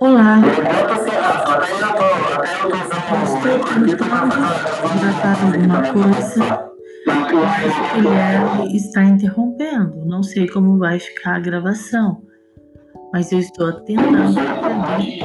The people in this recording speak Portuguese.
Olá, eu estou aqui, tratar alguma coisa e ele está interrompendo. Não sei como vai ficar a gravação, mas eu estou tentando aprender.